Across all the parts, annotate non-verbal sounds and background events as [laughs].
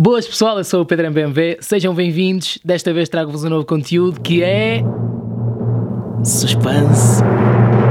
Boas pessoal, eu sou o Pedro MBMV, sejam bem-vindos. Desta vez trago-vos um novo conteúdo que é. Suspense.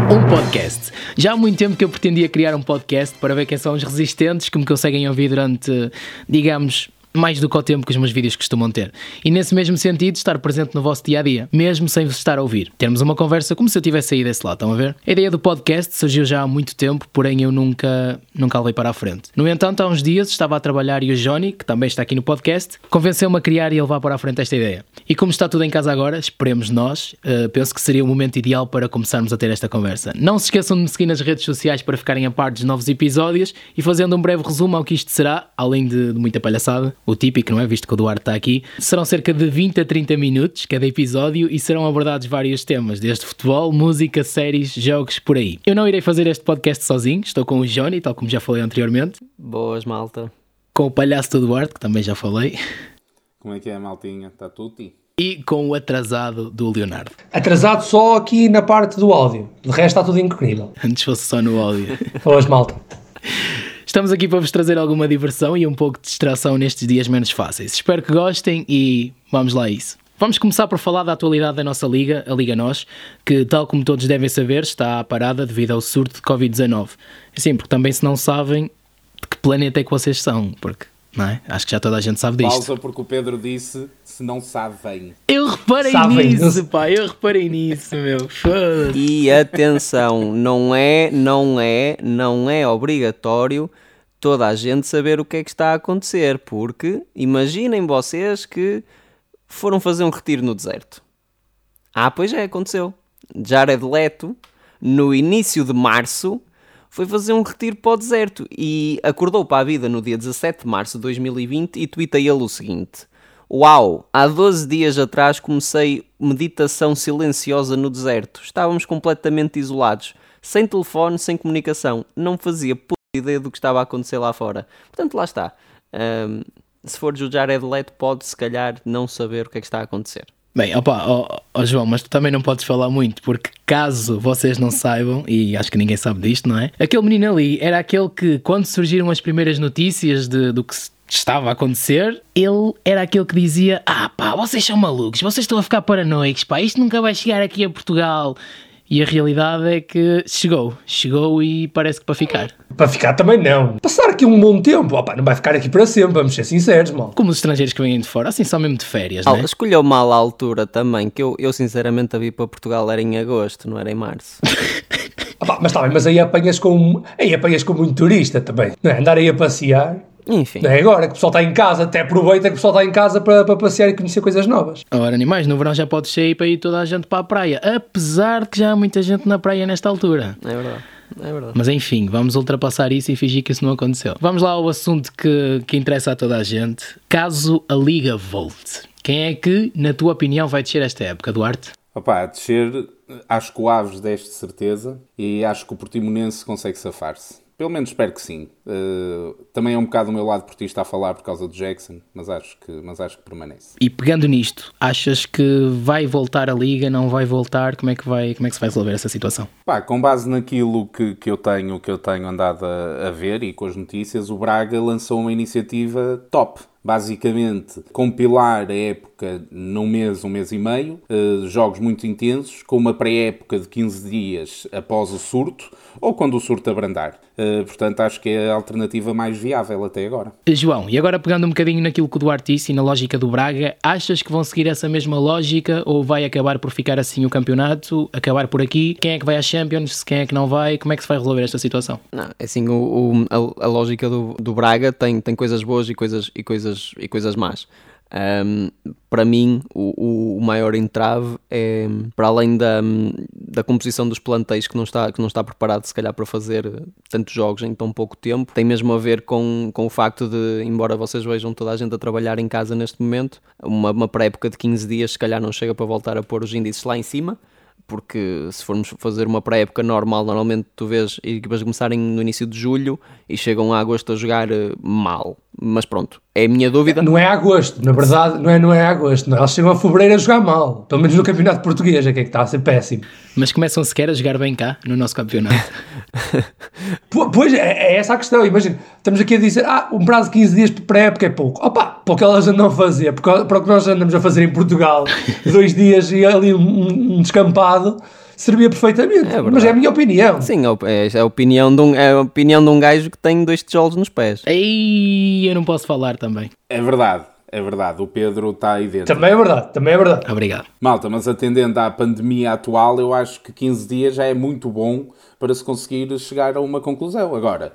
Um podcast. Já há muito tempo que eu pretendia criar um podcast para ver quem são os resistentes que me conseguem ouvir durante, digamos, mais do que o tempo que os meus vídeos costumam ter. E nesse mesmo sentido, estar presente no vosso dia a dia, mesmo sem vos estar a ouvir. Termos uma conversa como se eu tivesse saído desse lado, estão a ver? A ideia do podcast surgiu já há muito tempo, porém eu nunca, nunca a levei para a frente. No entanto, há uns dias estava a trabalhar e o Johnny, que também está aqui no podcast, convenceu-me a criar e a levar para a frente esta ideia. E como está tudo em casa agora, esperemos nós, uh, penso que seria o momento ideal para começarmos a ter esta conversa. Não se esqueçam de me seguir nas redes sociais para ficarem a par dos novos episódios e fazendo um breve resumo ao que isto será, além de, de muita palhaçada, o típico, não é? Visto que o Duarte está aqui. Serão cerca de 20 a 30 minutos cada episódio e serão abordados vários temas, desde futebol, música, séries, jogos, por aí. Eu não irei fazer este podcast sozinho, estou com o Johnny, tal como já falei anteriormente. Boas, malta. Com o palhaço do Duarte, que também já falei. Como é que é, maltinha? Está tudo? E com o atrasado do Leonardo. Atrasado só aqui na parte do áudio. De resto está tudo incrível. Antes fosse só no áudio. Boas, malta. [laughs] Estamos aqui para vos trazer alguma diversão e um pouco de distração nestes dias menos fáceis. Espero que gostem e vamos lá a isso. Vamos começar por falar da atualidade da nossa liga, a Liga Nós, que, tal como todos devem saber, está parada devido ao surto de Covid-19. Sim, porque também se não sabem de que planeta é que vocês são, porque não é? Acho que já toda a gente sabe disto. Pausa porque o Pedro disse se não sabe bem. Eu reparei Sabem, nisso, pá, eu reparei nisso, meu. E atenção, não é, não é, não é obrigatório toda a gente saber o que é que está a acontecer, porque imaginem vocês que foram fazer um retiro no deserto. Ah, pois é, aconteceu. Jared Leto, no início de março, foi fazer um retiro para o deserto e acordou para a vida no dia 17 de março de 2020 e tweeta ele o seguinte: Uau! Há 12 dias atrás comecei meditação silenciosa no deserto. Estávamos completamente isolados, sem telefone, sem comunicação. Não fazia ideia do que estava a acontecer lá fora. Portanto, lá está. Um, se for o Jared Leto, pode se calhar não saber o que é que está a acontecer. Bem, opa, oh, oh, João, mas tu também não podes falar muito, porque caso vocês não saibam, e acho que ninguém sabe disto, não é? Aquele menino ali era aquele que, quando surgiram as primeiras notícias de, do que estava a acontecer, ele era aquele que dizia: Ah, pá, vocês são malucos, vocês estão a ficar paranoicos, pá, isto nunca vai chegar aqui a Portugal. E a realidade é que chegou, chegou e parece que para ficar. Para ficar também não. Passar aqui um bom tempo, opa, não vai ficar aqui para sempre, vamos ser sinceros, mal. Como os estrangeiros que vêm de fora, assim só mesmo de férias, oh, né? Escolheu mal a altura também, que eu, eu sinceramente a vir para Portugal era em agosto, não era em março. [laughs] opa, mas também, mas aí apanhas com, aí apanhas com muito turista também, não é? Andar aí a passear enfim. É agora que o pessoal está em casa, até aproveita que o pessoal está em casa para, para passear e conhecer coisas novas. Ora, animais, no verão já pode sair para ir toda a gente para a praia, apesar de que já há muita gente na praia nesta altura. É verdade. É verdade. Mas enfim, vamos ultrapassar isso e fingir que isso não aconteceu. Vamos lá ao assunto que, que interessa a toda a gente. Caso a Liga volte, quem é que, na tua opinião, vai descer esta época, Duarte? Opa, descer, acho que o Aves desce de certeza e acho que o Portimonense consegue safar-se. Pelo menos espero que sim. Uh, também é um bocado o meu lado portista a falar por causa do Jackson, mas acho, que, mas acho que permanece. E pegando nisto, achas que vai voltar a liga, não vai voltar? Como é que, vai, como é que se vai resolver essa situação? Pá, com base naquilo que, que, eu, tenho, que eu tenho andado a, a ver e com as notícias, o Braga lançou uma iniciativa top basicamente compilar a época num mês, um mês e meio, uh, jogos muito intensos, com uma pré-época de 15 dias após o surto, ou quando o surto abrandar. Uh, portanto, acho que é a alternativa mais viável até agora. João, e agora pegando um bocadinho naquilo que o Duarte disse e na lógica do Braga, achas que vão seguir essa mesma lógica ou vai acabar por ficar assim o campeonato, acabar por aqui? Quem é que vai à Champions? Quem é que não vai? Como é que se vai resolver esta situação? Não, é assim, o, o a, a, lógica do, do Braga tem, tem coisas boas e coisas, e coisas coisas, e coisas más. Um, para mim, o, o, maior entrave é, para além da, da composição dos plantéis que não, está, que não está preparado, se calhar, para fazer tantos jogos em tão pouco tempo, tem mesmo a ver com, com o facto de, embora vocês vejam toda a gente a trabalhar em casa neste momento, uma, uma pré-época de 15 dias, se calhar, não chega para voltar a pôr os índices lá em cima porque se formos fazer uma pré-época normal, normalmente tu vês equipas começarem no início de julho e chegam a agosto a jogar eh, mal. Mas pronto, é a minha dúvida. Não é agosto, na verdade, não é, não é agosto. Não. Eles chegam a fevereiro a jogar mal. Pelo menos no campeonato português, é que é que está a ser péssimo. Mas começam sequer a jogar bem cá, no nosso campeonato. [laughs] pois, é, é, essa a questão. Imagina, estamos aqui a dizer, ah, um prazo de 15 dias de pré-época é pouco. Opa, para o que elas andam a fazer, para o que nós andamos a fazer em Portugal, [laughs] dois dias e ali um, um descampado, servia perfeitamente. É Mas é a minha opinião. Sim, é, é a opinião de um, é a opinião de um gajo que tem dois tijolos nos pés. Ei, eu não posso falar também. É verdade. É verdade, o Pedro está aí dentro. Também é verdade, também é verdade. Obrigado. Malta, mas atendendo à pandemia atual, eu acho que 15 dias já é muito bom para se conseguir chegar a uma conclusão. Agora,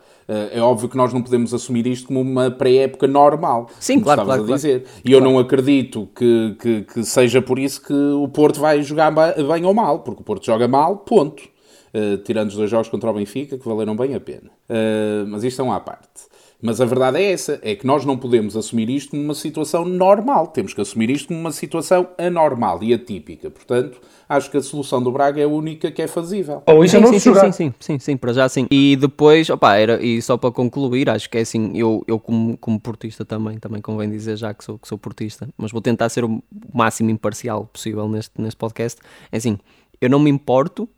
é óbvio que nós não podemos assumir isto como uma pré-época normal. Sim, claro, claro, a claro. dizer. E eu não acredito que, que, que, seja por isso que o Porto vai jogar bem ou mal, porque o Porto joga mal, ponto. Uh, tirando os dois jogos contra o Benfica, que valeram bem a pena. Uh, mas isto é uma à parte. Mas a verdade é essa, é que nós não podemos assumir isto como uma situação normal, temos que assumir isto como uma situação anormal e atípica. Portanto, acho que a solução do Braga é a única que é fazível. Ou isso sim, não sim, se jogar. sim, sim, sim, sim, para já sim. E depois, opa, era, e só para concluir, acho que é assim, eu, eu como, como portista também, também convém dizer já que sou, que sou portista, mas vou tentar ser o máximo imparcial possível neste, neste podcast. É assim, eu não me importo,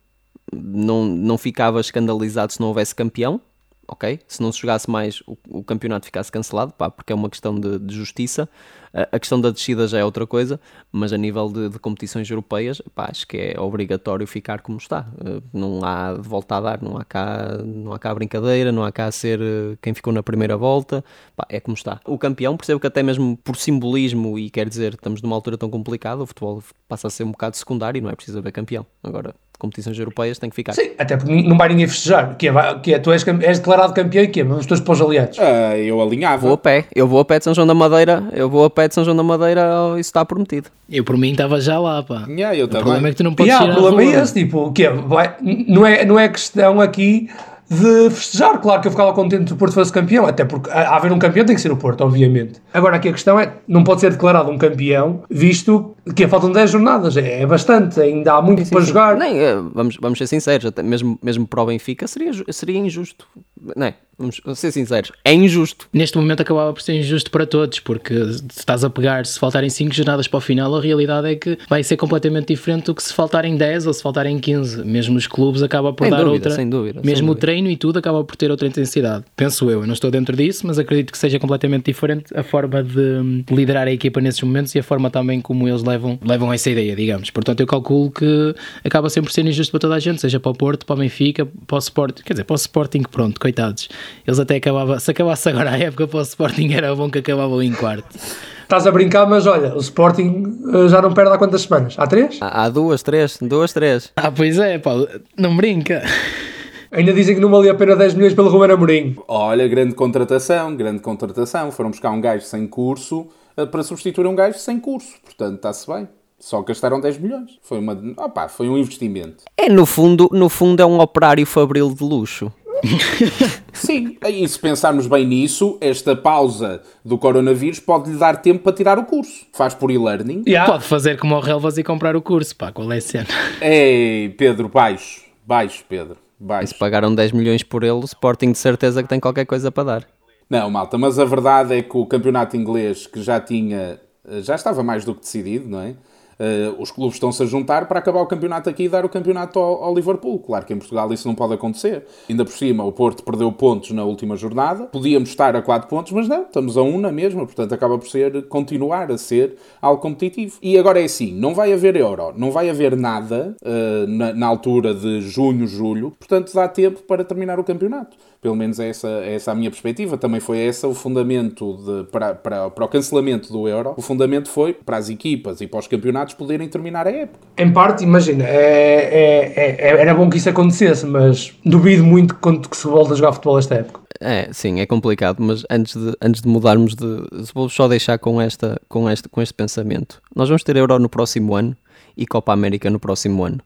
não, não ficava escandalizado se não houvesse campeão, ok? Se não se jogasse mais, o, o campeonato ficasse cancelado, pá, porque é uma questão de, de justiça. A, questão da descida já é outra coisa, mas a nível de, de, competições europeias, pá, acho que é obrigatório ficar como está. Uh, não há de volta a dar, não há cá, não há cá brincadeira, não há cá ser uh, quem ficou na primeira volta, pá, é como está. O campeão, percebo que até mesmo por simbolismo, e quer dizer, estamos numa altura tão complicada, o futebol passa a ser um bocado secundário e não é preciso haver campeão. Agora, competições europeias tem que ficar. Sim, até porque não vai ninguém festejar. Que é, que é, tu és, és declarado campeão e que é? Vamos todos para os aliados. Uh, eu alinhava. Vou a pé, eu vou a pé de São João da Madeira, eu vou a pé de São João da Madeira, isso está prometido. Eu por mim estava já lá, pá. Yeah, eu o problema é que tu não podes yeah, tirar o problema é esse, tipo, que é, vai, não, é, não é questão aqui de festejar. Claro que eu ficava contente se o Porto fosse campeão, até porque a, a haver um campeão tem que ser o Porto, obviamente. Agora aqui a questão é, não pode ser declarado um campeão, visto que faltam 10 jornadas, é, é bastante, ainda há muito Sim, sim, para sim. jogar. Nem, eh, vamos, vamos ser sinceros, até mesmo, mesmo para o Benfica seria, seria injusto. Não é? Vamos ser sinceros, é injusto. Neste momento acabava por ser injusto para todos, porque se estás a pegar, se faltarem 5 jornadas para o final, a realidade é que vai ser completamente diferente do que se faltarem 10 ou se faltarem 15. Mesmo os clubes acaba por Sem dar dúvida, outra. sem dúvida, sem Mesmo o dúvida. treino e tudo acaba por ter outra intensidade. Penso eu, eu não estou dentro disso, mas acredito que seja completamente diferente a forma de liderar a equipa nesses momentos e a forma também como eles levam, levam essa ideia, digamos. Portanto, eu calculo que acaba sempre por ser injusto para toda a gente, seja para o Porto, para o Benfica, para o Sporting, quer dizer, para o Sporting, pronto, coitados. Eles até acabavam, se acabasse agora a época para o Sporting era bom que acabavam em quarto. Estás a brincar, mas olha, o Sporting eh, já não perde há quantas semanas? Há três? Há, há duas, três, duas, três. Ah, pois é, Paulo, não brinca. Ainda dizem que não valia a pena 10 milhões pelo Ruben Amorim. Olha, grande contratação, grande contratação. Foram buscar um gajo sem curso para substituir um gajo sem curso. Portanto, está-se bem. Só gastaram 10 milhões. Foi, uma, opá, foi um investimento. É, no fundo, no fundo é um operário fabril de luxo. [laughs] Sim, e se pensarmos bem nisso, esta pausa do coronavírus pode-lhe dar tempo para tirar o curso. Faz por e-learning. Yeah. Pode fazer como o Relvas e comprar o curso, pá, qual é a cena? Ei, Pedro, baixo. Baixo, Pedro. E Baixo. se pagaram 10 milhões por ele, o Sporting de certeza que tem qualquer coisa para dar. Não, malta, mas a verdade é que o campeonato inglês, que já tinha, já estava mais do que decidido, não é? Uh, os clubes estão-se a juntar para acabar o campeonato aqui e dar o campeonato ao, ao, Liverpool. Claro que em Portugal isso não pode acontecer. Ainda por cima, o Porto perdeu pontos na última jornada. Podíamos estar a 4 pontos, mas não, estamos a 1 na mesma. Portanto, acaba por ser, continuar a ser algo competitivo. E agora é assim, não vai haver euro, não vai haver nada uh, na, na altura de junho, julho. Portanto, dá tempo para terminar o campeonato. Pelo menos é essa, é essa a minha perspectiva. Também foi essa o fundamento de, para, para, para o cancelamento do Euro. O fundamento foi para as equipas e para os campeonatos poderem terminar a época. Em parte, imagina, é, é, é, era bom que isso acontecesse, mas duvido muito que, que se volte a jogar futebol esta época. É, sim, é complicado, mas antes de, antes de mudarmos de. Vou só deixar com, esta, com, este, com este pensamento. Nós vamos ter Euro no próximo ano e Copa América no próximo ano.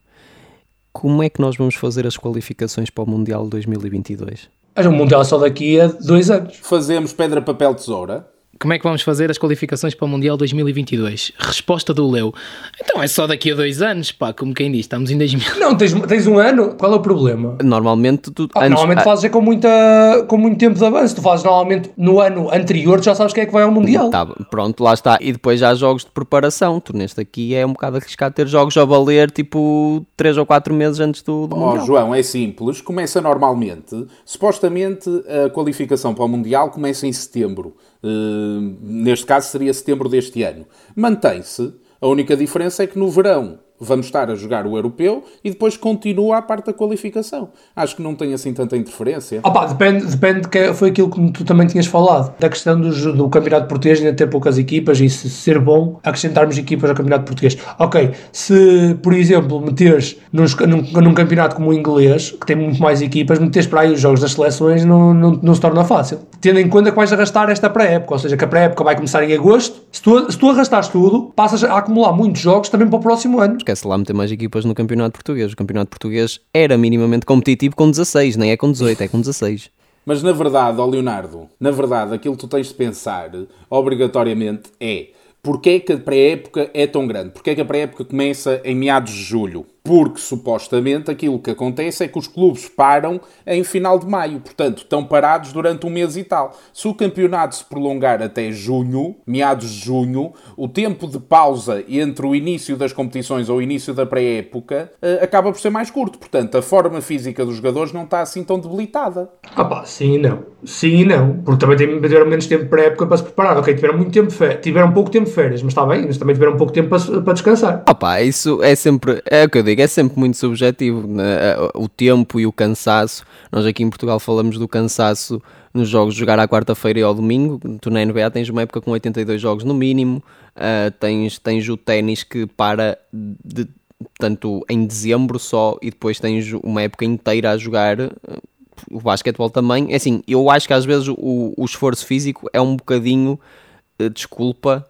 Como é que nós vamos fazer as qualificações para o Mundial 2022? O Mundial só daqui a dois anos. Fazemos pedra, papel, tesoura. Como é que vamos fazer as qualificações para o Mundial 2022? Resposta do Leu. Então é só daqui a dois anos, pá, como quem diz, estamos em 2000. Não, tens, tens um ano, qual é o problema? Normalmente, tu, Ah, antes- normalmente ah, fazes é com, muita, com muito tempo de avanço. Tu fazes normalmente no ano anterior, tu já sabes quem é que vai ao Mundial. Tá, pronto, lá está. E depois já há jogos de preparação. Tu neste aqui é um bocado arriscado ter jogos a valer tipo 3 ou 4 meses antes do, do Ó Mundial. João, é simples. Começa normalmente. Supostamente a qualificação para o Mundial começa em setembro. Uh, neste caso seria setembro deste ano. Mantém-se. A única diferença é que no verão vamos estar a jogar o europeu e depois continua a parte da qualificação. Acho que não tem assim tanta interferência. Opa, depende, depende que foi aquilo que tu também tinhas falado, da questão do, do campeonato português ainda ter poucas equipas e se ser bom acrescentarmos equipas ao campeonato português. Ok, se por exemplo meteres num, num, num campeonato como o inglês, que tem muito mais equipas, meteres para aí os jogos das seleções não, não, não se torna fácil. Tendo em conta que vais arrastar esta pré-época, ou seja, que a pré-época vai começar em agosto, se tu, se tu arrastares tudo, passas a acumular muitos jogos também para o próximo ano esquece lá meter mais equipas no campeonato português. O campeonato português era minimamente competitivo com 16, nem é com 18, é com 16. Mas na verdade, ó Leonardo, na verdade, aquilo que tu tens de pensar, obrigatoriamente, é porque é que a pré-época é tão grande? Porque é que a pré-época começa em meados de julho? Porque supostamente aquilo que acontece é que os clubes param em final de maio, portanto estão parados durante um mês e tal. Se o campeonato se prolongar até junho, meados de junho, o tempo de pausa entre o início das competições ou o início da pré-época uh, acaba por ser mais curto, portanto a forma física dos jogadores não está assim tão debilitada. Ah pá, sim e não. Sim e não, porque também tiveram menos tempo de pré-época para se preparar. Ok, tiveram muito tempo tiveram pouco tempo de férias, mas está bem, mas também tiveram pouco tempo para, para descansar. Ah pá, isso é sempre, é o que eu digo, é sempre muito subjetivo. Né? O tempo e o cansaço. Nós aqui em Portugal falamos do cansaço nos jogos jogar à quarta-feira e ao domingo. Tu na NBA tens uma época com 82 jogos no mínimo. Uh, tens, tens o ténis que para de, tanto em dezembro só e depois tens uma época inteira a jogar. O basquetebol também. É assim, eu acho que às vezes o, o esforço físico é um bocadinho uh, desculpa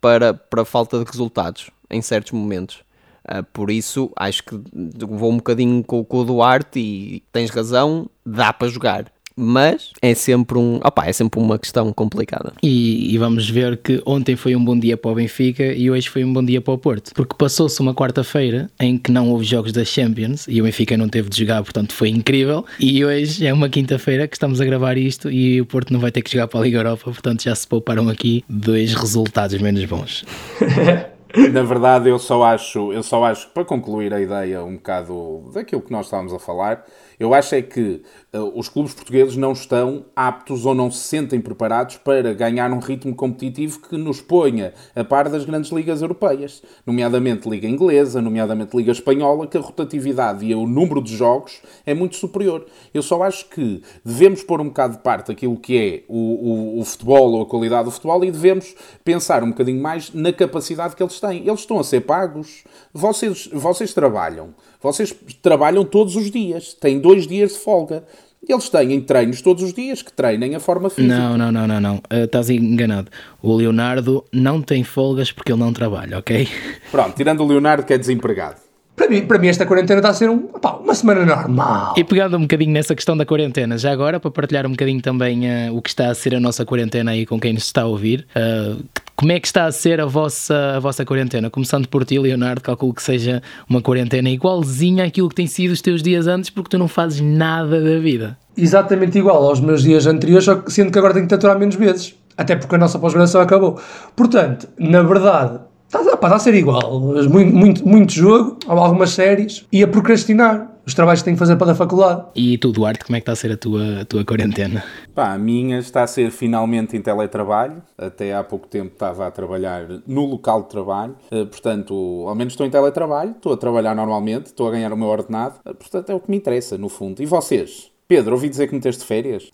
para, para falta de resultados em certos momentos. Uh, por isso, acho que vou um bocadinho com, com o Duarte e tens razão, dá para jogar mas é sempre um opa, é sempre uma questão complicada. E, e, vamos ver que ontem foi um bom dia para o Benfica e hoje foi um bom dia para o Porto, porque passou-se uma quarta-feira em que não houve jogos da Champions e o Benfica não teve de jogar, portanto foi incrível. E hoje é uma quinta-feira que estamos a gravar isto e o Porto não vai ter que jogar para a Liga Europa, portanto já se pouparam aqui dois resultados menos bons. [laughs] Na verdade, eu só acho, eu só acho, para concluir a ideia um bocado daquilo que nós estávamos a falar, eu acho é que uh, os clubes portugueses não estão aptos ou não se sentem preparados para ganhar um ritmo competitivo que nos ponha a par das grandes ligas europeias, nomeadamente Liga Inglesa, nomeadamente Liga Espanhola, que a rotatividade e o número de jogos é muito superior. Eu só acho que devemos pôr um bocado de parte aquilo que é o, o, o futebol ou a qualidade do futebol e devemos pensar um bocadinho mais na capacidade que eles têm. Eles estão a ser pagos, vocês, vocês trabalham, vocês trabalham todos os dias, têm dois dias de folga. Eles têm treinos todos os dias que treinem a forma física. Não, não, não, não, não. Uh, estás enganado. O Leonardo não tem folgas porque ele não trabalha, ok? Pronto, tirando o Leonardo que é desempregado. Para mim, para mim esta quarentena está a ser um, opa, uma semana normal. E pegando um bocadinho nessa questão da quarentena, já agora, para partilhar um bocadinho também uh, o que está a ser a nossa quarentena aí com quem nos está a ouvir, uh, como é que está a ser a vossa, a vossa quarentena? Começando por ti, Leonardo, calculo que seja uma quarentena igualzinha àquilo que tem sido os teus dias antes, porque tu não fazes nada da vida. Exatamente igual aos meus dias anteriores, só que sendo que agora tenho que aturar menos vezes. Até porque a nossa pós-graduação acabou. Portanto, na verdade, está, está a ser igual. Muito, muito, muito jogo, algumas séries e a procrastinar os trabalhos que tenho que fazer para a faculdade. E tu, Duarte, como é que está a ser a tua, a tua quarentena? Pá, a minha está a ser finalmente em teletrabalho. Até há pouco tempo estava a trabalhar no local de trabalho. Uh, portanto, ao menos estou em teletrabalho, estou a trabalhar normalmente, estou a ganhar o meu ordenado. Uh, portanto, é o que me interessa, no fundo. E vocês? Pedro, ouvi dizer que meteste férias?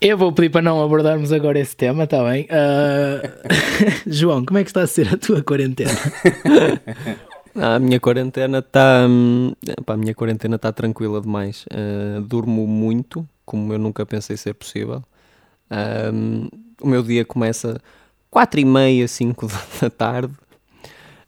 Eu vou pedir para não abordarmos agora esse tema, está bem? Uh... [laughs] João, como é que está a ser a tua quarentena? [laughs] A minha quarentena está. Hum, a minha quarentena está tranquila demais. Uh, durmo muito, como eu nunca pensei ser possível. Um, o meu dia começa 4 e meia, 5 [laughs] da tarde.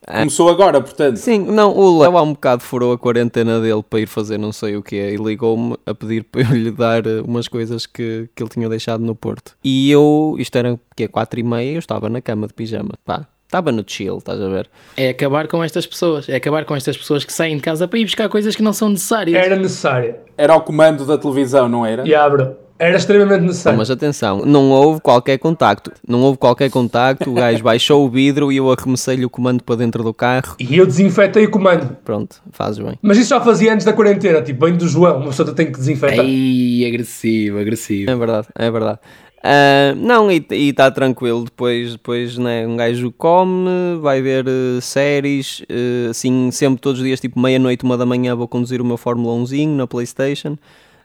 Começou agora, portanto. Sim, não, o Léo há um bocado furou a quarentena dele para ir fazer não sei o que e ligou-me a pedir para eu lhe dar eh, umas coisas que, que ele tinha deixado no Porto. E eu, isto era que é 4 e meia, eu estava na cama de pijama. Pá, Estava no chill, estás a ver? É acabar com estas pessoas. É acabar com estas pessoas que saem de casa para ir buscar coisas que não são necessárias. Era necessária. Era o comando da televisão, não era? E abro. Era extremamente necessário. Mas atenção, não houve qualquer contacto. Não houve qualquer contacto. O gajo baixou o vidro e eu arremessei-lhe o comando para dentro do carro. E eu desinfetei o comando. Pronto, fazes bem. Mas isso já fazia antes da quarentena, tipo, bem do João. Uma pessoa tem que desinfetar. Ei, agressivo, agressivo. É verdade, é verdade. Ah, não, e está tranquilo. Depois, depois né, um gajo come, vai ver uh, séries, uh, assim, sempre todos os dias, tipo meia-noite, uma da manhã, vou conduzir o meu Fórmula 1zinho na PlayStation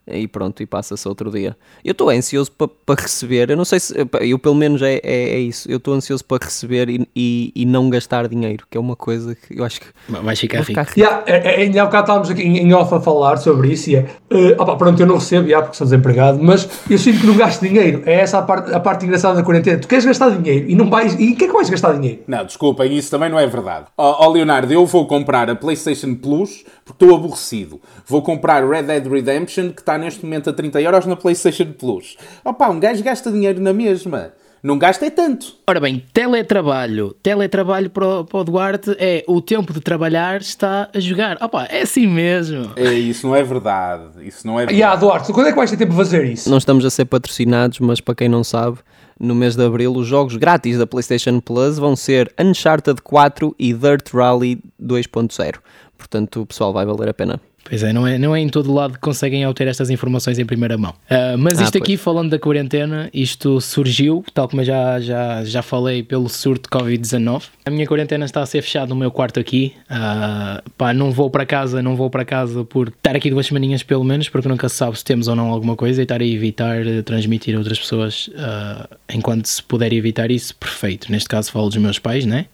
e pronto, e passa-se outro dia. Eu estou ansioso para pa receber, eu não sei se, eu pelo menos é, é, é isso, eu estou ansioso para receber e, e, e, não gastar dinheiro, que é uma coisa que eu acho que vai ficar rico. rico. Yeah, é, é, ainda há bocado estávamos aqui em, em off a falar sobre isso e é, uh, opa, pronto, eu não recebo, yeah, porque sou desempregado, mas eu sinto que não gasto dinheiro, é essa a parte, a parte engraçada da quarentena, tu queres gastar dinheiro e não vais, e o que é que vais gastar dinheiro? Não, desculpem, isso também não é verdade. Ó oh, oh, Leonardo, eu vou comprar a PlayStation Plus porque estou aborrecido, vou comprar Red Dead Redemption que está neste momento a 30 euros na PlayStation Plus. Opa, um gajo gasta dinheiro na mesma. Não gasta é tanto. Ora bem, teletrabalho. Teletrabalho para o, para o Duarte é o tempo de trabalhar está a jogar. Opa, é assim mesmo. É, isso não é verdade. Isso não é verdade. E yeah, Duarte, quando é que vais ter tempo de fazer isso? Não estamos a ser patrocinados, mas para quem não sabe, no mês de Abril os jogos grátis da PlayStation Plus vão ser Uncharted 4 e Dirt Rally 2.0. Portanto, o pessoal vai valer a pena. Pois é, não é, não é em todo lado que conseguem obter estas informações em primeira mão. Uh, mas isto ah, aqui, falando da quarentena, isto surgiu, tal como eu já, já, já falei, pelo surto de Covid-19. A minha quarentena está a ser fechada no meu quarto aqui. Uh, pá, não vou para casa, não vou para casa por estar aqui duas semaninhas pelo menos, porque nunca se sabe se temos ou não alguma coisa e estar a evitar transmitir a outras pessoas uh, enquanto se puder evitar isso, perfeito. Neste caso falo dos meus pais, né?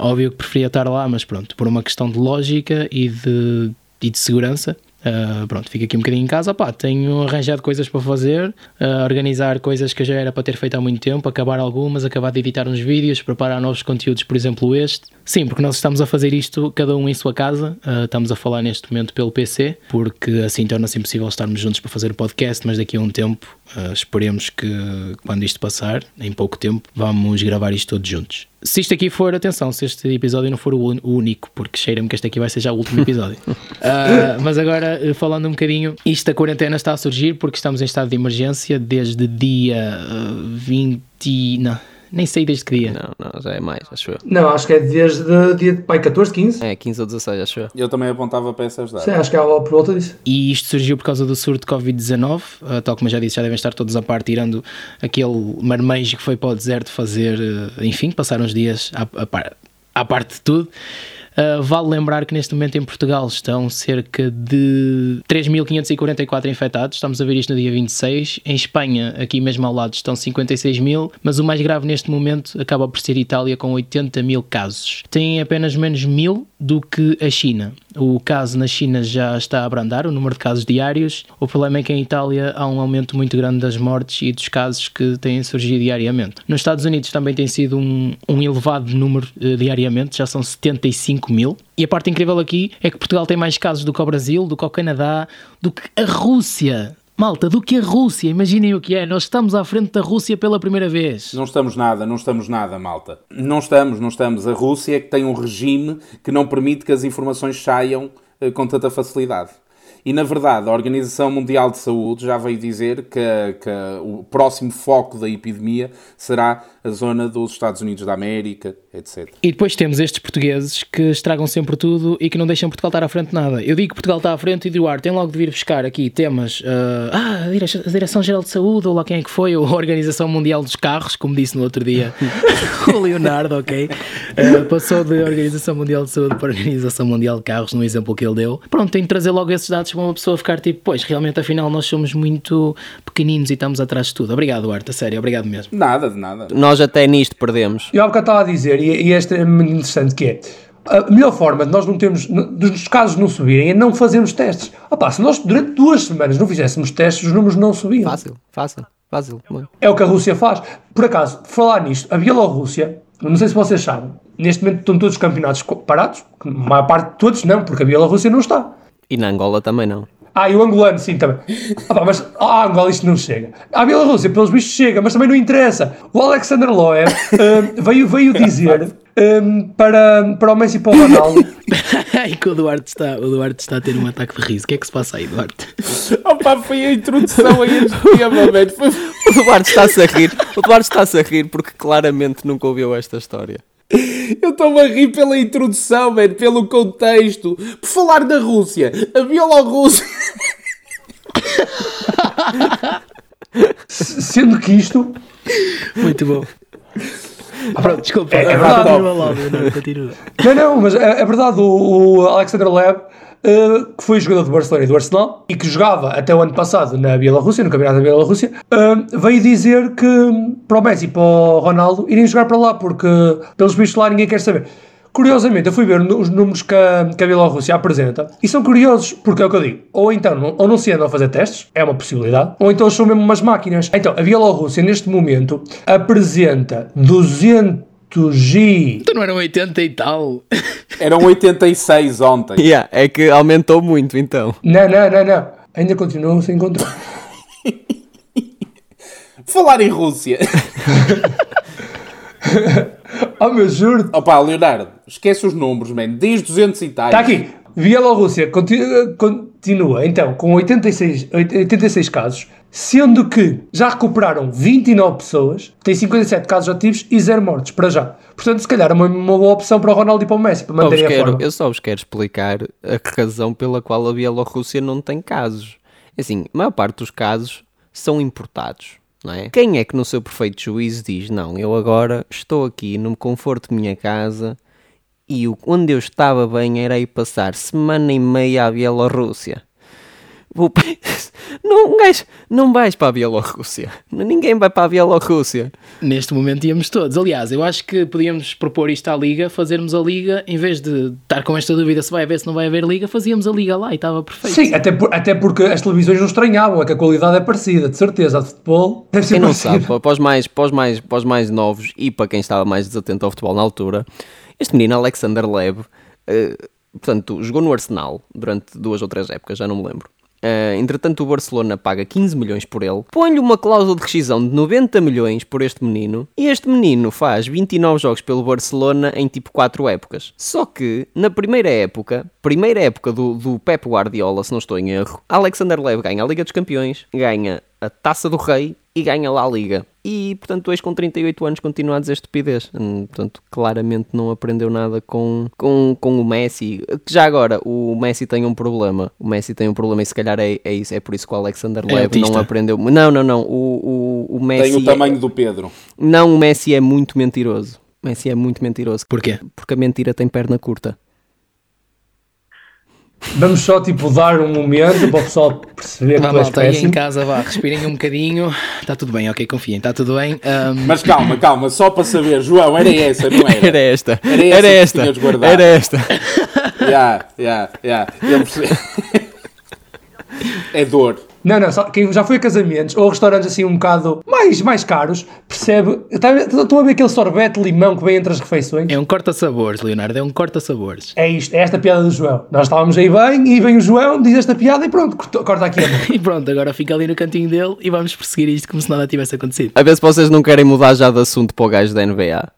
óbvio que preferia estar lá, mas pronto, por uma questão de lógica e de e de segurança. Uh, pronto, fico aqui um bocadinho em casa, pá, tenho arranjado coisas para fazer, uh, organizar coisas que já era para ter feito há muito tempo, acabar algumas, acabar de editar uns vídeos, preparar novos conteúdos, por exemplo este. Sim, porque nós estamos a fazer isto cada um em sua casa, uh, estamos a falar neste momento pelo PC, porque assim torna-se impossível estarmos juntos para fazer o podcast, mas daqui a um tempo esperemos que quando isto passar, em pouco tempo, vamos gravar isto todos juntos se isto aqui for, atenção, se este episódio não for o único, porque cheira-me que este aqui vai ser já o último episódio. uh, [laughs] mas agora, eh, falando um bocadinho, isto da quarentena está a surgir porque estamos em estado de emergência desde dia uh, 20. Não, nem sei desde que dia. Não, não, já é mais, acho eu. Não, acho que é desde dia pai, 14, 15. É, 15 ou 16, acho eu. Eu também apontava para essas datas. Sim, acho que é por volta disso. E isto surgiu por causa do surto de Covid-19, uh, tal como eu já disse, já devem estar todos a par, tirando aquele marmanjo que foi para o deserto fazer, uh, enfim, passar uns dias à, à, à parte de tudo. Uh, vale lembrar que neste momento em Portugal estão cerca de 3.544 infectados, estamos a ver isto no dia 26. Em Espanha, aqui mesmo ao lado, estão 56 mil, mas o mais grave neste momento acaba por ser Itália, com 80 mil casos. Tem apenas menos mil do que a China. O caso na China já está a abrandar, o número de casos diários. O problema é que em Itália há um aumento muito grande das mortes e dos casos que têm surgido diariamente. Nos Estados Unidos também tem sido um, um elevado número uh, diariamente, já são 75 5 mil. E a parte incrível aqui é que Portugal tem mais casos do que o Brasil, do que o Canadá, do que a Rússia. Malta, do que a Rússia, imaginem o que é, nós estamos à frente da Rússia pela primeira vez. Não estamos nada, não estamos nada, malta. Não estamos, não estamos. A Rússia é que tem um regime que não permite que as informações saiam uh, com tanta facilidade. E na verdade, a Organização Mundial de Saúde já veio dizer que, que o próximo foco da epidemia será a zona dos Estados Unidos da América, etc. E depois temos estes portugueses que estragam sempre tudo e que não deixam Portugal estar à frente de nada. Eu digo que Portugal está à frente e Eduardo tem logo de vir buscar aqui temas. Uh, ah, a Direção-Geral de Saúde, ou lá quem é que foi, ou a Organização Mundial dos Carros, como disse no outro dia [laughs] o Leonardo, ok? Uh, passou de Organização Mundial de Saúde para a Organização Mundial de Carros, no exemplo que ele deu. Pronto, tem de trazer logo esses dados para uma pessoa ficar tipo, pois, realmente afinal nós somos muito pequeninos e estamos atrás de tudo. Obrigado, Duarte, a sério, obrigado mesmo. Nada, de nada. Nós até nisto perdemos. E algo que eu estava a dizer, e, e este é muito interessante, que é a melhor forma de nós não termos, dos casos não subirem é não fazermos testes. Opa, se nós durante duas semanas não fizéssemos testes, os números não subiam. Fácil, fácil, fácil. É o que a Rússia faz. Por acaso, falar nisto, a Bielorrússia, não sei se vocês sabem, neste momento estão todos os campeonatos parados, a maior parte de todos não, porque a Bielorrússia não está. E na Angola também não. Ah, e o angolano, sim, também. Ah, pá, mas a Angola isto não chega. A Bielorrússia, pelos bichos, chega, mas também não interessa. O Alexander Loer um, veio, veio dizer um, para, para o Messi e para o Ronaldo. [laughs] e que o Duarte, está, o Duarte está a ter um ataque de riso. O que é que se passa aí, Duarte? Opa, foi a introdução a este tema, velho. Foi... O Duarte está-se a rir. O Duarte está-se a rir porque claramente nunca ouviu esta história. Eu estou-me a rir pela introdução, man, pelo contexto. Por falar da Rússia, a Bielorrússia. [laughs] Sendo que isto Muito bom. Pronto, desculpa. É- é verdade. Leonardo, continua. Não, não, mas é, é verdade, o, o Alexander Leb, eh, que foi jogador do Barcelona e do Arsenal, e que jogava até o ano passado na Bielorrússia, no Campeonato da Bielorrússia, eh, veio dizer que para o Messi e para o Ronaldo irem jogar para lá, porque pelos bichos lá ninguém quer saber. Curiosamente, eu fui ver os números que a, que a Bielorrússia apresenta e são curiosos, porque é o que eu digo, ou então não, ou não se andam a fazer testes, é uma possibilidade, ou então são mesmo umas máquinas. Então, a Bielorrússia neste momento apresenta 200 e... Então não eram 80 e tal. [laughs] Eram 86 ontem. Yeah, é que aumentou muito então. Não, não, não, não. Ainda continuam sem controle. [laughs] Falar em Rússia. [laughs] Oh, meu juro. Opa, Leonardo, esquece os números, man. Diz 200 e tais. Está aqui. Bielorrússia continua, continua, então, com 86, 86 casos, sendo que já recuperaram 29 pessoas, tem 57 casos ativos e 0 mortes, para já. Portanto, se calhar é uma, uma boa opção para o Ronaldo e para o Messi, para manterem a quero- forma. eu só vos quero explicar a razão pela qual a Bielorrússia não tem casos. Assim, a maior parte dos casos são importados. Não é? Quem é que no seu perfeito juízo diz não, eu agora estou aqui no conforto de minha casa e onde eu estava bem era ir passar semana e meia à Bielorrússia. Vou [laughs] Não, um gajo, não vais para a Bielorrússia. Ninguém vai para a Bielorrússia. Neste momento íamos todos. Aliás, eu acho que podíamos propor isto à Liga, fazermos a Liga, em vez de estar com esta dúvida se vai haver, se não vai haver Liga, fazíamos a Liga lá e estava perfeito. Sim, até, por- até porque as televisões não estranhavam, é que a qualidade é parecida, de certeza. A de futebol deve ser Quem não parecida. sabe, para- para os, mais, para, os mais, para os mais novos e para quem estava mais desatento ao futebol na altura, este menino Alexander Leb, eh, portanto, jogou no Arsenal durante duas ou três épocas, já não me lembro. Eh, entretanto, o Barcelona paga 15 milhões por ele, põe-lhe uma cláusula de rescisão de 90 milhões por este menino, e este menino faz 29 jogos pelo Barcelona em tipo 4 épocas. Só que, na primeira época, primeira época do, do Pep Guardiola, se não estou em erro, Alexander Leb ganha a Liga dos Campeões, ganha a Taça do Rei e ganha lá a Liga. E, portanto, hoje com 38 anos continua a dizer estupidez. Hum, Portanto, claramente não aprendeu nada com, com, com o Messi. Que já agora, o Messi tem um problema. O Messi tem um problema e se calhar é, é isso. É por isso que o Alexander É não aprendeu. Não, não, não. O, o, o Messi... Tem o tamanho do Pedro. Não, o Messi é muito mentiroso. O Messi é muito mentiroso. Porquê? Porque a mentira tem perna curta. Vamos só, tipo, dar um momento para o pessoal perceber que Vá, tu és malta, aí em casa, vá, respirem um bocadinho. Está tudo bem, ok, confiem, está tudo bem. Ahm, Mas calma, calma, só para saber, João, era essa, não era? [laughs] Era esta. Era essa Era que esta. tinhas guardado. Era esta. Ya, ya, ya. Eu percebi. É dor. Não, não, só, quem já foi a casamentos ou a restaurantes assim um bocado mais, mais caros, percebe. Tá a ver- Estão a ver aquele sorvete de limão que vem entre as refeições? é um corta-sabores, Leonardo, é um corta-sabores. É isto, é esta piada do João. Nós estávamos aí bem e vem o João, diz esta piada e pronto, corta- corta aqui a mão. [laughs] E pronto, agora fica ali no cantinho dele e vamos perseguir isto como se nada tivesse acontecido. A ver se vocês não querem mudar já de assunto para o gajo da NBA.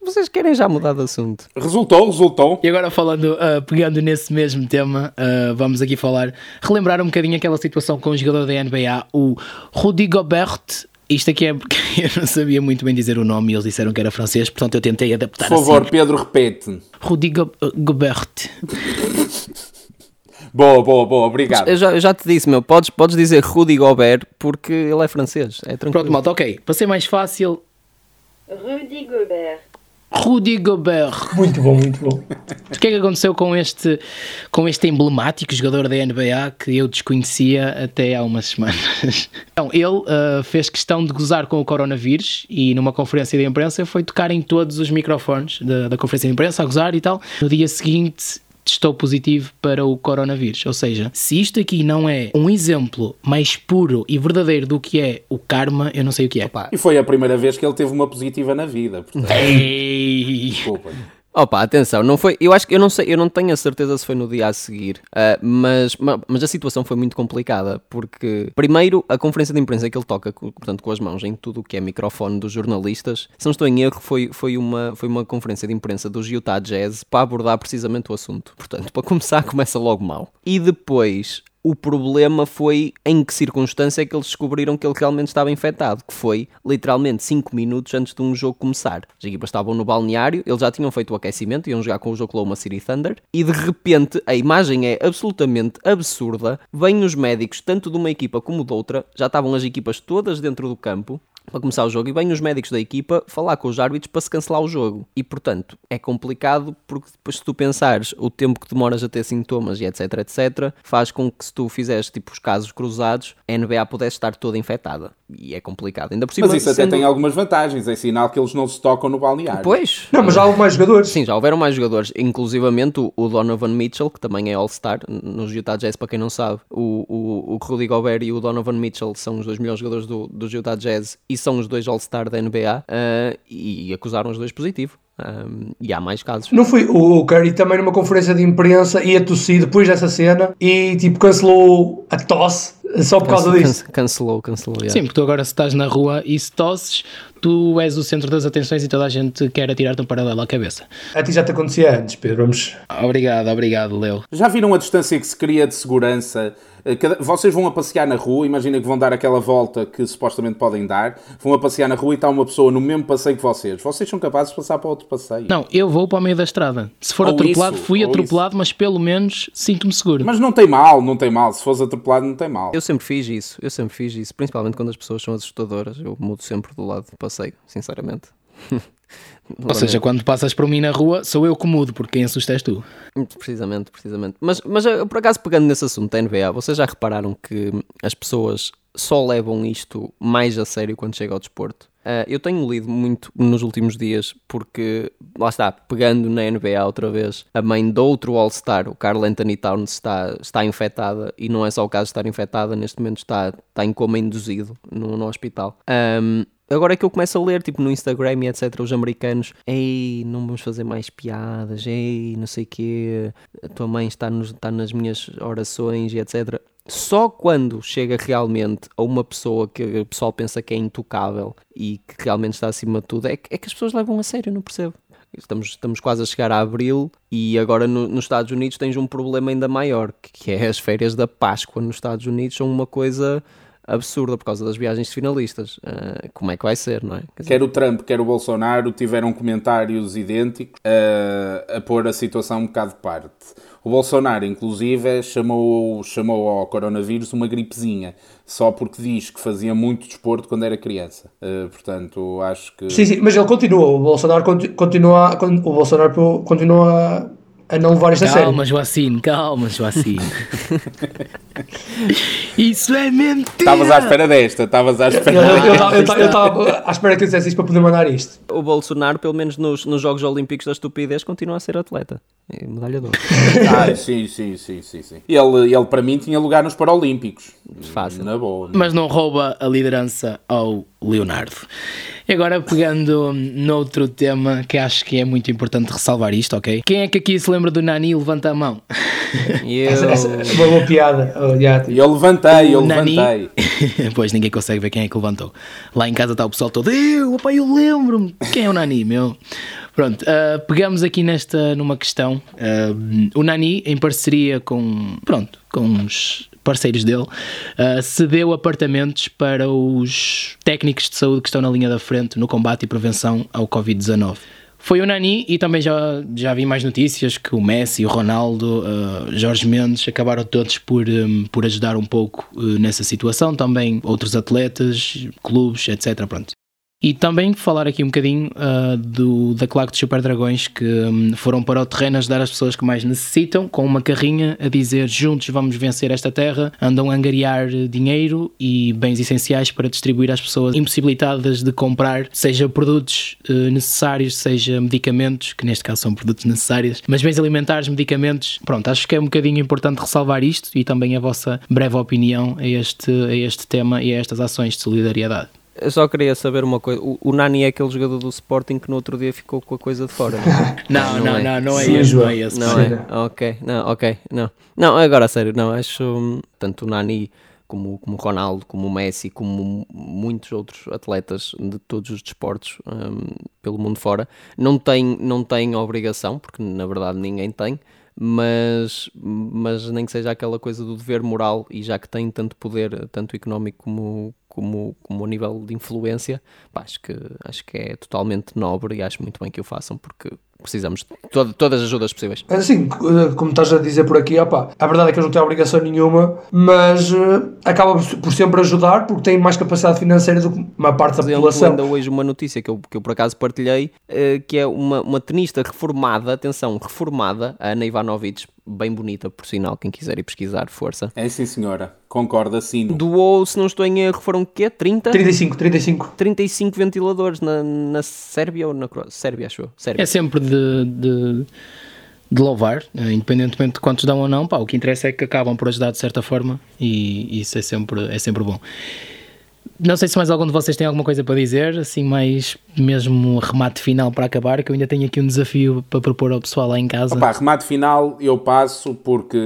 Mas vocês querem já mudar de assunto. Resultou, resultou. E agora falando, ah, pegando nesse mesmo tema, ah, vamos aqui falar, relembrar um bocadinho aquela situação com o jogador da NBA, o Rudy Gobert. Isto aqui é porque [laughs] eu não sabia muito bem dizer o nome e eles disseram que era francês, portanto eu tentei adaptar Por favor, assim. Pedro, repete. Rudy Go- ah, Gobert. [laughs] Boa, boa, boa, obrigado. Eu já, eu já te disse, meu, podes, podes dizer Rudy Gobert porque ele é francês. É tranquilo. Pronto, malta, ok. Para ser mais fácil, Rudy Gobert. Rudy Gobert. Muito bom, muito bom. O que é que aconteceu com este, com este emblemático jogador da NBA que eu desconhecia até há umas semanas? [laughs] Então, ele ah, fez questão de gozar com o coronavírus e numa conferência de imprensa foi tocar em todos os microfones da, da conferência de imprensa, a gozar e tal. No dia seguinte testou positivo para o coronavírus. Ou seja, se isto aqui não é um exemplo mais puro e verdadeiro do que é o karma, eu não sei o que é. E foi a primeira vez que ele teve uma positiva na vida. Portanto, Ei. desculpa. Opa, atenção, não foi. Eu acho que eu não sei, eu não tenho a certeza se foi no dia a seguir, ah, mas, ma- mas a situação foi muito complicada porque primeiro a conferência de imprensa que ele toca, portanto, com as mãos em tudo o que é microfone dos jornalistas, se não estou em erro, foi, foi, uma, foi uma conferência de imprensa dos Utah Jazz para abordar precisamente o assunto. Portanto, para começar, [laughs] começa logo mal. E depois o problema foi em que circunstância é que eles descobriram que ele realmente estava infectado, que foi literalmente 5 minutos antes de um jogo começar. As equipas estavam no balneário, eles já tinham feito o aquecimento, iam jogar com o Oklahoma City Thunder, e de repente a imagem é absolutamente absurda. Vêm os médicos, tanto de uma equipa como de outra, já estavam as equipas todas dentro do campo, para começar o jogo e vêm os médicos da equipa falar com os árbitros para se cancelar o jogo. E portanto é complicado porque depois se tu pensares o tempo que demoras a ter sintomas e etc etc faz com que se tu fizeres tipo os casos cruzados a NBA pudesse estar toda infectada. E é complicado. Ainda por cima, Mas isso até sendo- tem algumas vantagens, é sinal que eles não se tocam no balneário. Pois. Não, mas já houve mais jogadores. Sim, já houveram mais jogadores, inclusivamente o, Donovan Mitchell, que também é All-Star nos Utah Jazz, para quem não sabe. O, o, o Rudy Gobert e o Donovan Mitchell são os dois melhores jogadores do, dos Utah Jazz e são os dois All-Star da NBA ah, e, acusaram os dois positivo. Ah, e há mais casos. Não foi o Curry também numa conferência de imprensa ia tossir depois dessa cena e tipo cancelou a tosse só por causa Cance- disso. cance- Cancelou, cancelou. yeah. Sim, porque tu agora se estás na rua e se tosses, tu és o centro das atenções e toda a gente quer atirar-te um paralelo à cabeça. A ti já te acontecia antes, Pedro. Vamos. Obrigado, obrigado, Leo. Já viram a distância que se cria de segurança? Eh, Vocês vão a passear na rua, imagina que vão dar aquela volta que supostamente podem dar, vão a passear na rua e está uma pessoa no mesmo passeio que vocês. Vocês são capazes de passar para outro passeio. Não, eu vou para o meio da estrada. Se for Ou atropelado, isso, fui atropelado, mas pelo menos sinto-me seguro. Mas não tem mal, não tem mal. Se fores atropelado, não tem mal. Eu sempre fiz isso, eu sempre fiz isso, principalmente quando as pessoas são assustadoras. Eu mudo sempre do lado do passeio, sinceramente. [laughs] Ou seja, quando passas por mim na rua, sou eu que mudo, porque quem assusta és tu. Precisamente, precisamente. Mas, mas eh, por acaso, pegando nesse assunto da NBA, vocês já repararam que as pessoas só levam isto mais a sério quando chega ao desporto? Eh, eu tenho lido muito nos últimos dias porque, lá está, pegando na NBA outra vez, a mãe do outro All-Star, o Carl Anthony Towns, está, está infectada e não é só o caso de estar infectada, neste momento está, está em coma induzido no, no hospital. Ahm, Agora é que eu começo a ler, tipo, no Instagram e etc, os americanos, ei, não vamos fazer mais piadas, ei, não sei o quê, a tua mãe está, nos, está nas minhas orações e etc. Só quando chega realmente a uma pessoa que o pessoal pensa que é intocável e que realmente está acima de tudo, é que, é que as pessoas levam a sério, não percebo. Estamos, estamos quase a chegar a abril e agora no- nos Estados Unidos tens um problema ainda maior, que é as férias da Páscoa nos Estados Unidos são uma coisa absurda por causa das viagens de finalistas. Ah, como é que vai ser, não é? Quer dizer, Quer o Trump, quer o Bolsonaro tiveram comentários idênticos eh, a pôr a situação um bocado de parte. O Bolsonaro, inclusive, chamou, chamou ao coronavírus uma gripezinha, só porque diz que fazia muito desporto quando era criança. Eh, portanto, acho que. Sim, sim, mas ele continua. O Bolsonaro conti- continua, con- o Bolsonaro continua a não levar isto a sério. Calma, Joacine, calma, Joacine. [laughs] Isso é mentira! Estavas à espera desta, estavas à espera Eu estava à espera que eu dissesse isto para poder mandar isto. O Bolsonaro, pelo menos nos, nos Jogos Olímpicos da Estupidez, continua a ser atleta. É medalha de ouro. [laughs] Ah, sim, sim, sim, sim, sim. Ele, ele, para mim, tinha lugar nos Paralímpicos. Fácil. Na boa. Mas não rouba a liderança ao Leonardo. E agora pegando noutro tema que acho que é muito importante ressalvar isto, ok? Quem é que aqui se lembra do Nani? Levanta a mão. Essa, [laughs] eu... essa é uma boa piada. Oh, já, tipo, E eu levantei, eu Nani- levantei. [laughs] pois ninguém consegue ver quem é que levantou. Lá em casa está o pessoal todo, eu, opa, eu lembro-me. Quem é o Nani, meu? Pronto, ah, pegamos aqui nesta, numa questão. Ah, o Nani, em parceria com, pronto, com uns parceiros dele, ah, cedeu apartamentos para os técnicos de saúde que estão na linha da frente no combate e prevenção ao Covid-19. Foi o Nani e também já, já vi mais notícias que o Messi, o Ronaldo, uh, Jorge Mendes acabaram todos por, um, por ajudar um pouco uh, nessa situação. Também outros atletas, clubes, etc. Pronto. E também falar aqui um bocadinho uh, do, da claque dos Super Dragões que um, foram para o terreno ajudar as pessoas que mais necessitam, com uma carrinha a dizer juntos vamos vencer esta terra, andam a angariar dinheiro e bens essenciais para distribuir às pessoas impossibilitadas de comprar, seja produtos uh, necessários, seja medicamentos, que neste caso são produtos necessários, mas bens alimentares, medicamentos. Pronto, acho que é um bocadinho importante ressalvar isto e também a vossa breve opinião a este, a este tema e a estas ações de solidariedade. Eu só queria saber uma coisa. O, o Nani é aquele jogador do Sporting que no outro dia ficou com a coisa de fora. Não, [laughs] Não, não, não, não é esse, não João. é esse. Não é? Ok, não, ok, não. Não, agora a sério, não, acho hum, tanto o Nani como, como o Ronaldo, como o Messi, como muitos outros atletas de todos os desportos hum, pelo mundo fora, não têm, não têm obrigação, porque na verdade ninguém tem, mas, mas nem que seja aquela coisa do dever moral, e já que têm tanto poder, tanto económico como, como, como a nível de influência, pá, acho, que, acho que é totalmente nobre e acho muito bem que o façam, porque precisamos de todas as ajudas possíveis. Assim, eh, como estás a dizer por aqui, opá, a verdade é que eles não têm obrigação nenhuma, mas eh, acaba por- sempre ajudar porque têm mais capacidade financeira do que uma parte da população. ainda hoje uma notícia que eu, que eu por acaso partilhei, eh, que é uma, uma tenista reformada, atenção, reformada, a Ana Ivanovic, bem bonita por sinal, quem quiser ir pesquisar, força. É sim, senhora. Concordo, assino. Doou, se não estou em erro, foram o quê? 30? 35, 35. 35 ventiladores na, na Sérvia ou na Croácia? Sérvia, acho eu. Sérvia. É sempre de, de, de louvar, eh, independentemente de quantos dão ou não. Pá, o que interessa é que acabam por ajudar de certa forma e isso é sempre, é sempre bom. Não sei se mais algum de vocês tem alguma coisa para dizer, assim, mais mesmo remate final para acabar, que eu ainda tenho aqui um desafio para propor ao pessoal lá em casa. Opa, remate final eu passo porque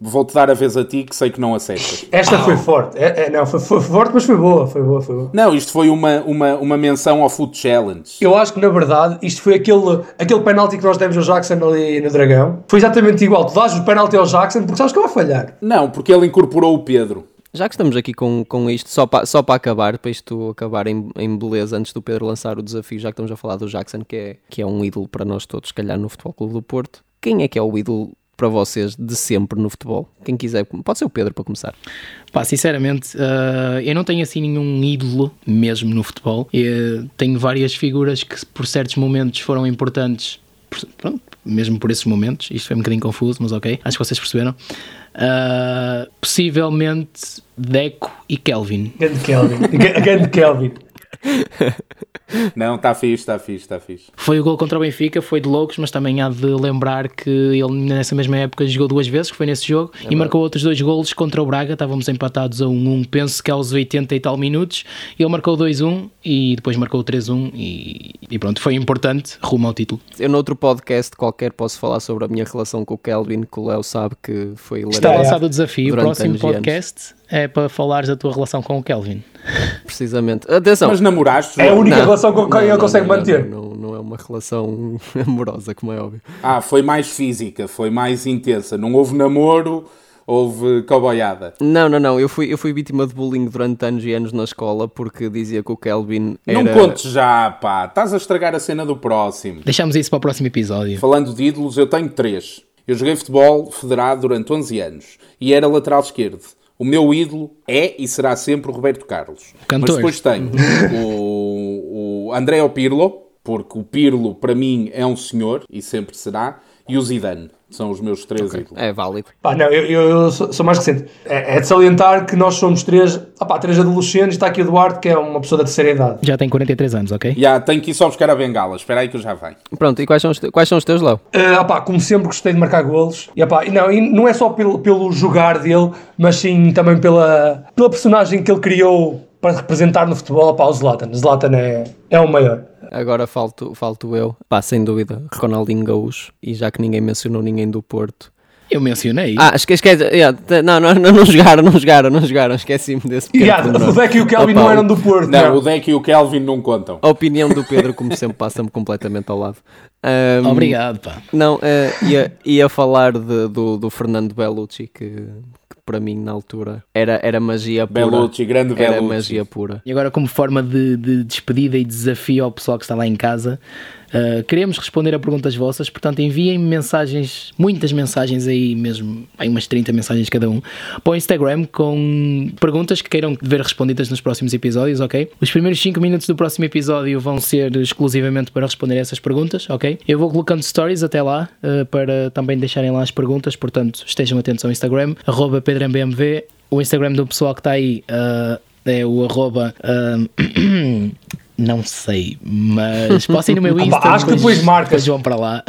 vou-te dar a vez a ti que sei que não acertas. Esta foi forte. É, é, não, foi, foi forte, mas foi boa, foi boa, foi boa. Não, isto foi uma, uma, uma menção ao Food Challenge. Eu acho que na verdade isto foi aquele, aquele penalti que nós demos ao Jackson ali no Dragão. Foi exatamente igual. Tu dás o penalti ao Jackson porque sabes que vai falhar. Não, porque ele incorporou o Pedro. Já que estamos aqui com, com isto, só para só para acabar, para isto acabar em, em beleza, antes do Pedro lançar o desafio, já que estamos a falar do Jackson, que é, que é um ídolo para nós todos, se calhar no Futebol Clube do Porto. Quem é que é o ídolo para vocês de sempre no futebol? Quem quiser, pode ser o Pedro para começar. Pá, sinceramente, eh, eu não tenho assim nenhum ídolo mesmo no futebol. Eu tenho várias figuras que por certos momentos foram importantes, por- pronto, mesmo por esses momentos. Isto foi um bocadinho confuso, mas ok, acho que vocês perceberam. Ah, possivelmente Deco e Kelvin. Grande Kelvin. Grande Kelvin. [laughs] Não, está fixe, está fixe, está fixe. Foi o gol contra o Benfica, foi de loucos, mas também há de lembrar que ele nessa mesma época jogou duas vezes, que foi nesse jogo, e marcou outros dois golos contra o Braga. Estávamos empatados a 1-1, penso que aos 80 e tal minutos. Ele marcou 2-1 e depois marcou 3-1 e, e pronto, foi importante rumo ao título. Eu noutro podcast qualquer posso falar sobre a minha relação com o Kelvin, que o Léo sabe que foi Está lançado o desafio, próximo e anos. É para falares da tua relação com o Kelvin. precisamente. Atenção! Mas namoraste, É a única Não, relação com quem ele consegue não, manter. Não, não, não é uma relação [laughs] amorosa, como é óbvio. Ah, foi mais física, foi mais intensa. Não houve namoro, houve cowboyada. Não, não, não. Eu fui, eu fui vítima de bullying durante anos e anos na escola porque dizia que o Kelvin era. Não contes já, pá. Estás a estragar a cena do próximo. Deixamos isso para o próximo episódio. Falando de ídolos, eu tenho três. Eu joguei futebol federado durante 11 anos e era lateral esquerdo. O meu ídolo é e será sempre o Roberto Carlos. Cantor. Mas depois tenho o, o André Pirlo, porque o Pirlo para mim é um senhor e sempre será, e o Zidane. São os meus três ídolos. É válido. Pá, não, eu, eu- sou, sou mais recente. É, é de salientar que nós somos três, ah pá, três adolescentes. Está aqui o Eduardo, que é uma pessoa da terceira idade. Já tem 43 anos, ok? Já, tenho que ir só buscar a bengala. Espera aí que eu já venho. Pronto, e quais são os, te- quais são os teus, Léo? Ah, opá, como sempre gostei de marcar golos. E, opá, e não, e não é só pelo, pelo jogar dele, mas sim também pela, pela personagem que ele criou para representar no futebol. Opá, o Zlatan. Zlatan é, é o maior. Agora falto, falto eu. Pá, sem dúvida, Ronaldinho Gaúcho. E já que ninguém mencionou ninguém do Porto. Eu mencionei. Ah, esque- esquece. yeah, não, não, não, não jogaram, não jogaram, não jogaram. Esqueci-me desse. E ah, pormenor. o Deck e o Kelvin Opa, não eram do Porto. Não, não. o Deck e o Kelvin não contam. A opinião do Pedro, como sempre, passa-me completamente ao lado. Ahm, Obrigado, pá. Não, eh, ia, ia falar de- do, do Fernando Bellucci, que, que para mim na altura era, era magia pura. Bellucci, grande Era Bellucci. magia pura. E agora, como forma de, de despedida e desafio ao pessoal que está lá em casa, uh, queremos responder a perguntas vossas. Portanto, enviem mensagens, muitas mensagens aí mesmo, aí umas 30 mensagens cada um, para o Instagram com perguntas que queiram ver respondidas nos próximos episódios, ok? Os primeiros 5 minutos do próximo episódio vão ser exclusivamente para responder a essas perguntas, ok? Eu vou colocando stories até lá uh, para também deixarem lá as perguntas. Portanto, estejam atentos ao Instagram, arroba PedroMBMV. O Instagram do pessoal que está aí. uh, é o arroba. ahm, [clears throat] não sei, mas posso ir no meu [laughs] Opa, Insta. acho que depois marcas. depois vão para lá.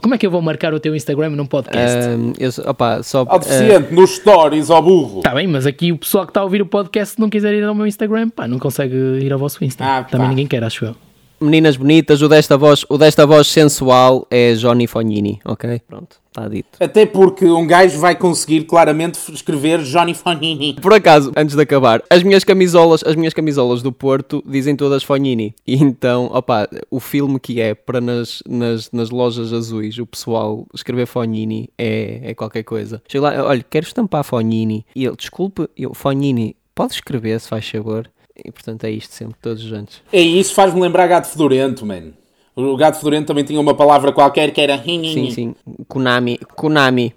Como é que eu vou marcar o teu Instagram num podcast? Ahm, eu, só- opá, só, Ao deficiente, nos stories, ao burro. Está bem, mas aqui o pessoal que está a ouvir o podcast, se não quiser ir ao meu Instagram, pá, não consegue ir ao vosso Insta. Ah, Também ninguém quer, acho eu. Meninas bonitas, o desta voz, o desta voz sensual é Johnny Fognini, ok? Pronto, está dito. Até porque um gajo vai conseguir claramente escrever Johnny Fonini. Por acaso, antes de acabar, as minhas camisolas, as minhas camisolas do Porto dizem todas Fognini. E então, opá, o filme que é para nas, nas, nas lojas azuis o pessoal escrever Fognini é, é qualquer coisa. Chego lá, olha, quero estampar Fognini. E ele, desculpe, eu, Fognini, pode escrever, se faz favor. E portanto é isto sempre, todos juntos. É isso faz-me lembrar gato fedorento, mano. O gato fedorento também tinha uma palavra qualquer que era. Sim, sim. Konami. Konami.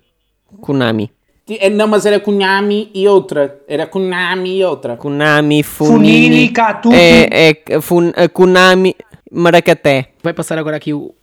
Konami. É, Não, mas era Konami e outra. Era Konami e outra. Konami, Funini, Funini. Catuque. É, é fun, a Konami Maracaté. Vai passar agora aqui o,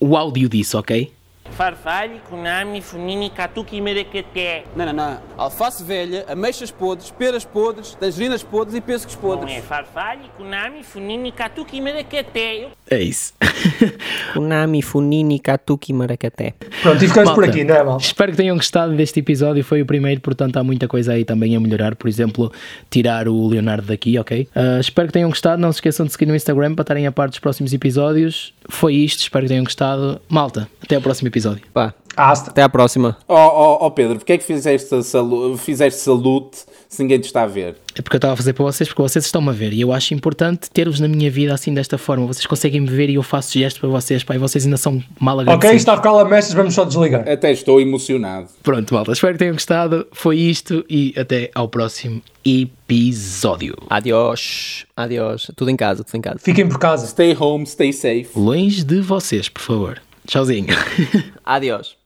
o áudio disso, ok? Farfalho, Konami, Funini, Katuki, Merequeté. Não, não, não. Alface velha, ameixas podres, peras podres, tangerinas podres e pêssegos Não podres. é Farfalho, Konami, Funini, Katuki, Merequeté. Eu É isso. [laughs] Konami, Funini, Katuki Maracaté. Pronto, e ficamos por aqui, não é, mal? Espero que tenham gostado deste episódio. Foi o primeiro, portanto, há muita coisa aí também a melhorar. Por exemplo, tirar o Leonardo daqui, ok? Ah, espero que tenham gostado. Não se esqueçam de seguir no Instagram para estarem a par dos próximos episódios. Foi isto, espero que tenham gostado. Malta, até ao próximo episódio. Pá, Hasta. até à próxima. Ó oh, oh, Pedro, porque é que fizeste, salu fizeste salute se ninguém te está a ver? É porque eu estava a fazer para vocês, porque vocês estão-me a ver. E eu acho importante ter-vos na minha vida assim desta forma. Vocês conseguem me ver e eu faço gestos para vocês, pá, e vocês ainda são mal Ok, agradecidos. está a ficar lamechas, vamos só desligar. Até estou emocionado. Pronto, malta, espero que tenham gostado. Foi isto e até ao próximo episódio. Adiós. Adiós. Tudo em casa, tudo em casa. Fiquem por casa. Stay home, stay safe. Longe de vocês, por favor. Tchauzinho. [laughs] Adiós.